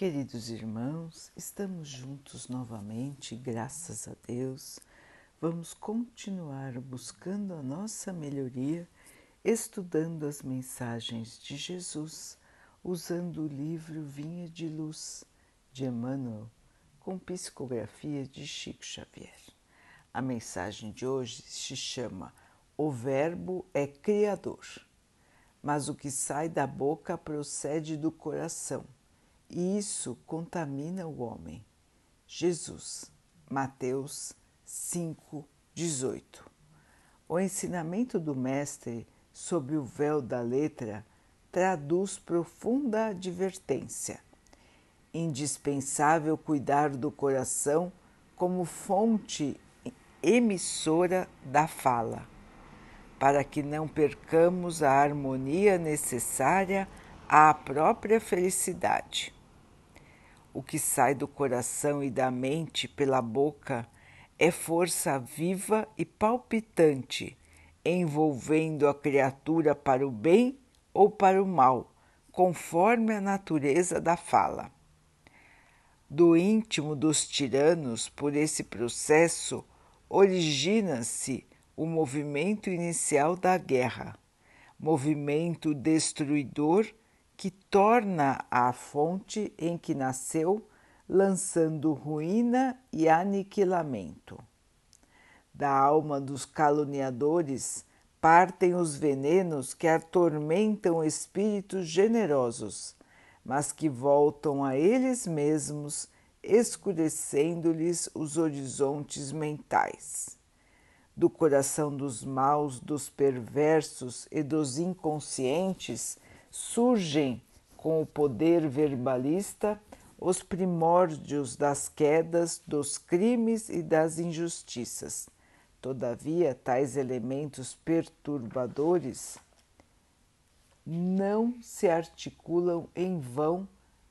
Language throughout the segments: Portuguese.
Queridos irmãos, estamos juntos novamente, graças a Deus. Vamos continuar buscando a nossa melhoria, estudando as mensagens de Jesus, usando o livro Vinha de Luz de Emmanuel, com psicografia de Chico Xavier. A mensagem de hoje se chama O Verbo é Criador, mas o que sai da boca procede do coração e isso contamina o homem. Jesus, Mateus 5, 18. O ensinamento do Mestre sob o véu da letra traduz profunda advertência. Indispensável cuidar do coração como fonte emissora da fala, para que não percamos a harmonia necessária à própria felicidade. O que sai do coração e da mente pela boca é força viva e palpitante, envolvendo a criatura para o bem ou para o mal, conforme a natureza da fala. Do íntimo dos tiranos, por esse processo, origina-se o movimento inicial da guerra, movimento destruidor que torna a fonte em que nasceu, lançando ruína e aniquilamento. Da alma dos caluniadores partem os venenos que atormentam espíritos generosos, mas que voltam a eles mesmos, escurecendo-lhes os horizontes mentais. Do coração dos maus, dos perversos e dos inconscientes surgem com o poder verbalista os primórdios das quedas, dos crimes e das injustiças. Todavia, tais elementos perturbadores não se articulam em vão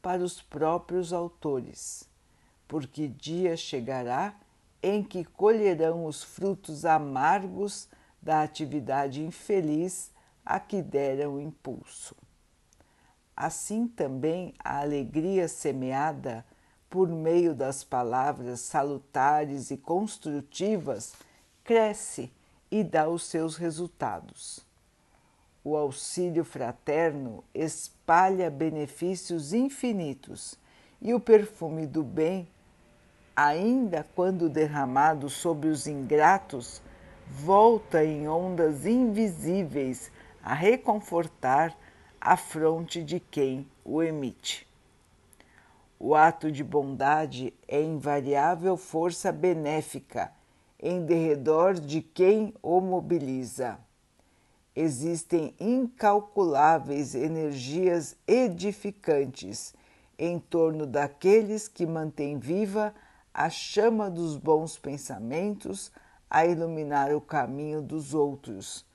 para os próprios autores, porque dia chegará em que colherão os frutos amargos da atividade infeliz a que deram impulso. Assim também a alegria semeada por meio das palavras salutares e construtivas cresce e dá os seus resultados. O auxílio fraterno espalha benefícios infinitos e o perfume do bem, ainda quando derramado sobre os ingratos, volta em ondas invisíveis a reconfortar a fronte de quem o emite. O ato de bondade é invariável força benéfica em derredor de quem o mobiliza. Existem incalculáveis energias edificantes em torno daqueles que mantêm viva a chama dos bons pensamentos a iluminar o caminho dos outros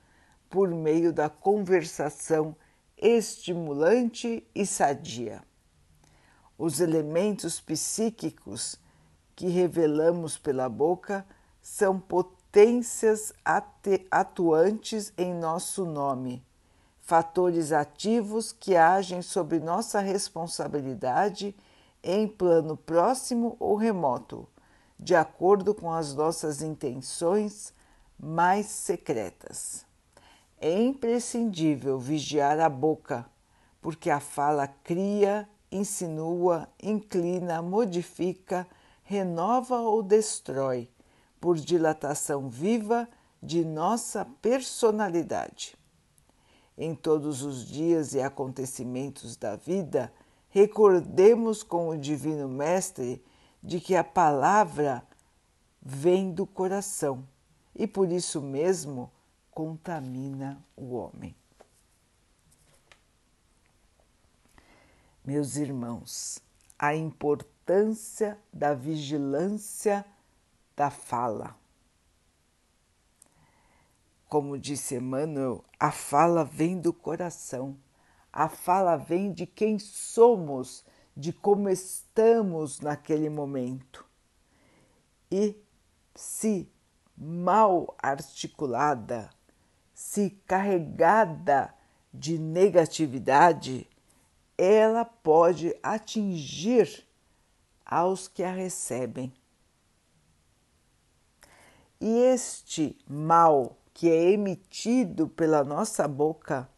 por meio da conversação estimulante e sadia. Os elementos psíquicos que revelamos pela boca são potências atuantes em nosso nome, fatores ativos que agem sobre nossa responsabilidade em plano próximo ou remoto, de acordo com as nossas intenções mais secretas. É imprescindível vigiar a boca, porque a fala cria, insinua, inclina, modifica, renova ou destrói, por dilatação viva de nossa personalidade. Em todos os dias e acontecimentos da vida, recordemos com o Divino Mestre de que a palavra vem do coração e por isso mesmo contamina o homem. Meus irmãos, a importância da vigilância da fala. Como disse Emmanuel, a fala vem do coração, a fala vem de quem somos, de como estamos naquele momento. E se mal articulada, se carregada de negatividade, ela pode atingir aos que a recebem. E este mal que é emitido pela nossa boca,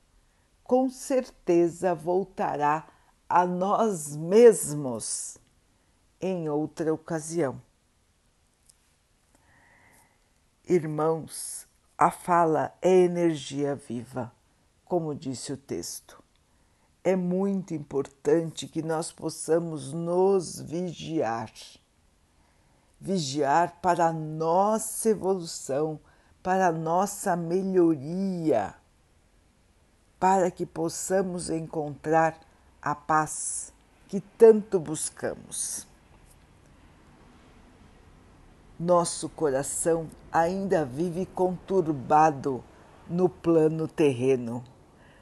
com certeza voltará a nós mesmos em outra ocasião. Irmãos, a fala é energia viva, como disse o texto. É muito importante que nós possamos nos vigiar. Vigiar para a nossa evolução, para a nossa melhoria, para que possamos encontrar a paz que tanto buscamos nosso coração ainda vive conturbado no plano terreno.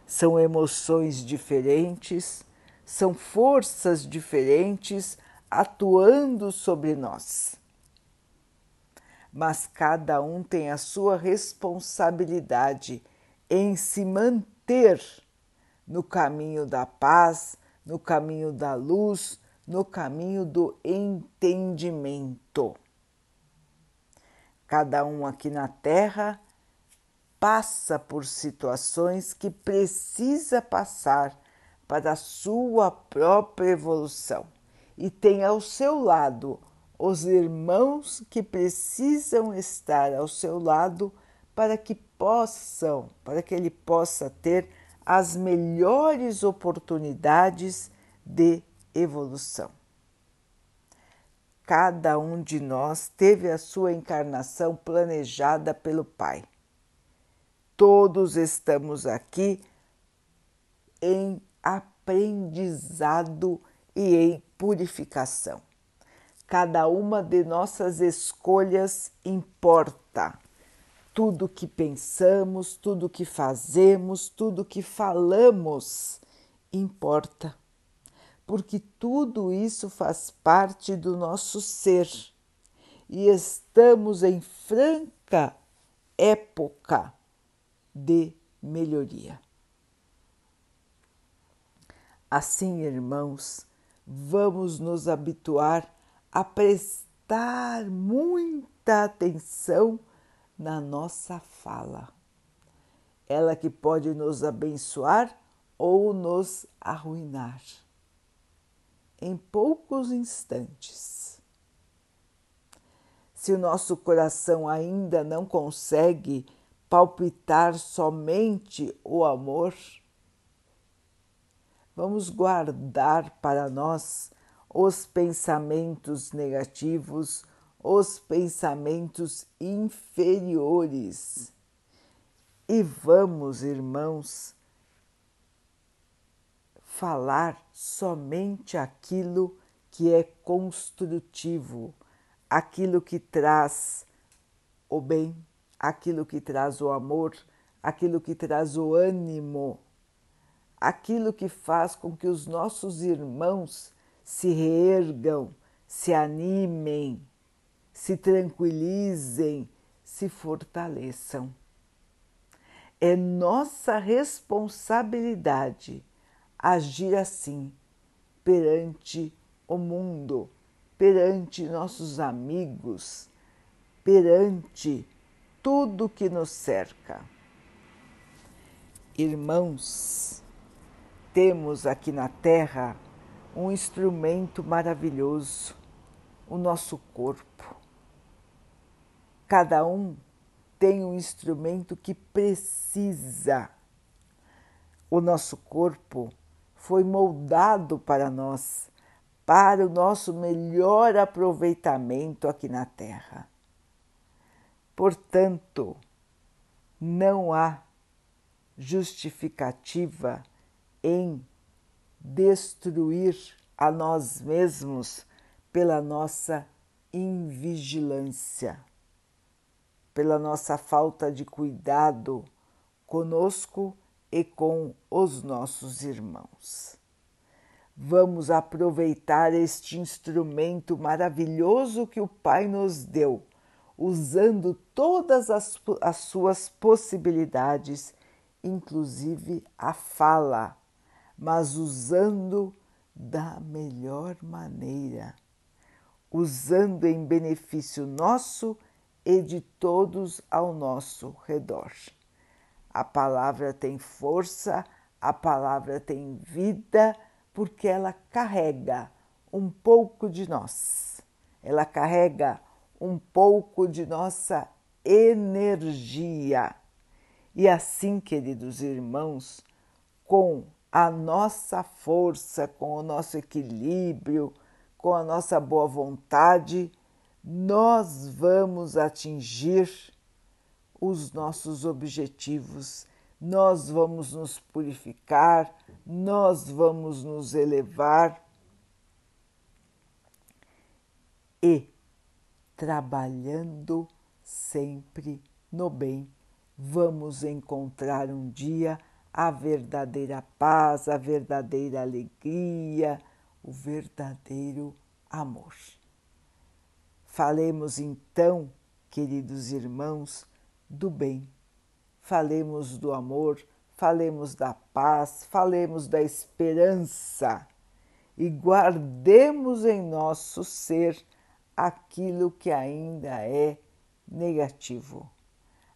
São emoções diferentes, são forças diferentes atuando sobre nós. Mas cada um tem a sua responsabilidade em se manter no caminho da paz, no caminho da luz, no caminho do entendimento. Cada um aqui na Terra passa por situações que precisa passar para a sua própria evolução e tem ao seu lado os irmãos que precisam estar ao seu lado para que possam, para que ele possa ter as melhores oportunidades de evolução. Cada um de nós teve a sua encarnação planejada pelo Pai. Todos estamos aqui em aprendizado e em purificação. Cada uma de nossas escolhas importa. Tudo que pensamos, tudo que fazemos, tudo que falamos importa porque tudo isso faz parte do nosso ser e estamos em franca época de melhoria. Assim, irmãos, vamos nos habituar a prestar muita atenção na nossa fala. Ela que pode nos abençoar ou nos arruinar em poucos instantes. Se o nosso coração ainda não consegue palpitar somente o amor, vamos guardar para nós os pensamentos negativos, os pensamentos inferiores. E vamos, irmãos, falar somente aquilo que é construtivo, aquilo que traz o bem, aquilo que traz o amor, aquilo que traz o ânimo, aquilo que faz com que os nossos irmãos se reergam, se animem, se tranquilizem, se fortaleçam. É nossa responsabilidade agir assim perante o mundo, perante nossos amigos, perante tudo que nos cerca. Irmãos, temos aqui na Terra um instrumento maravilhoso, o nosso corpo. Cada um tem um instrumento que precisa. O nosso corpo foi moldado para nós, para o nosso melhor aproveitamento aqui na Terra. Portanto, não há justificativa em destruir a nós mesmos pela nossa invigilância, pela nossa falta de cuidado conosco e com os nossos irmãos. Vamos aproveitar este instrumento maravilhoso que o Pai nos deu, usando todas as, as suas possibilidades, inclusive a fala, mas usando da melhor maneira, usando em benefício nosso e de todos ao nosso redor. A palavra tem força, a palavra tem vida, porque ela carrega um pouco de nós, ela carrega um pouco de nossa energia. E assim, queridos irmãos, com a nossa força, com o nosso equilíbrio, com a nossa boa vontade, nós vamos atingir os nossos objetivos, nós vamos nos purificar, nós vamos nos elevar e trabalhando sempre no bem, vamos encontrar um dia a verdadeira paz, a verdadeira alegria, o verdadeiro amor. Falemos então, queridos irmãos, do bem, falemos do amor, falemos da paz, falemos da esperança e guardemos em nosso ser aquilo que ainda é negativo,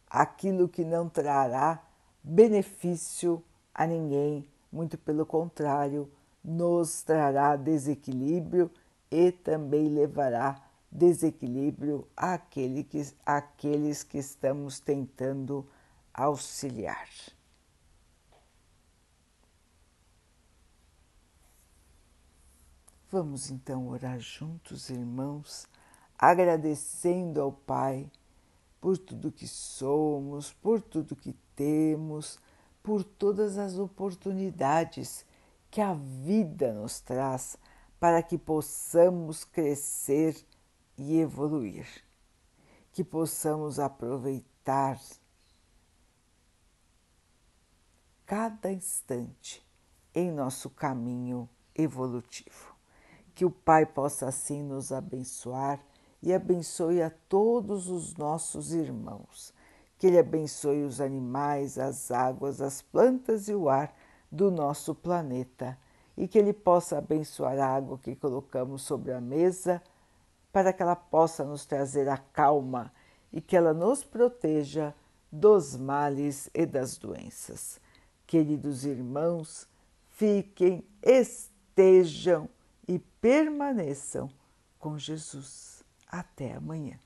aquilo que não trará benefício a ninguém, muito pelo contrário, nos trará desequilíbrio e também levará desequilíbrio àquele que, àqueles que estamos tentando auxiliar. Vamos então orar juntos, irmãos, agradecendo ao Pai por tudo que somos, por tudo que temos, por todas as oportunidades que a vida nos traz para que possamos crescer e evoluir, que possamos aproveitar cada instante em nosso caminho evolutivo. Que o Pai possa assim nos abençoar e abençoe a todos os nossos irmãos. Que Ele abençoe os animais, as águas, as plantas e o ar do nosso planeta e que Ele possa abençoar a água que colocamos sobre a mesa para que ela possa nos trazer a calma e que ela nos proteja dos males e das doenças. Queridos irmãos, fiquem, estejam e permaneçam com Jesus. Até amanhã.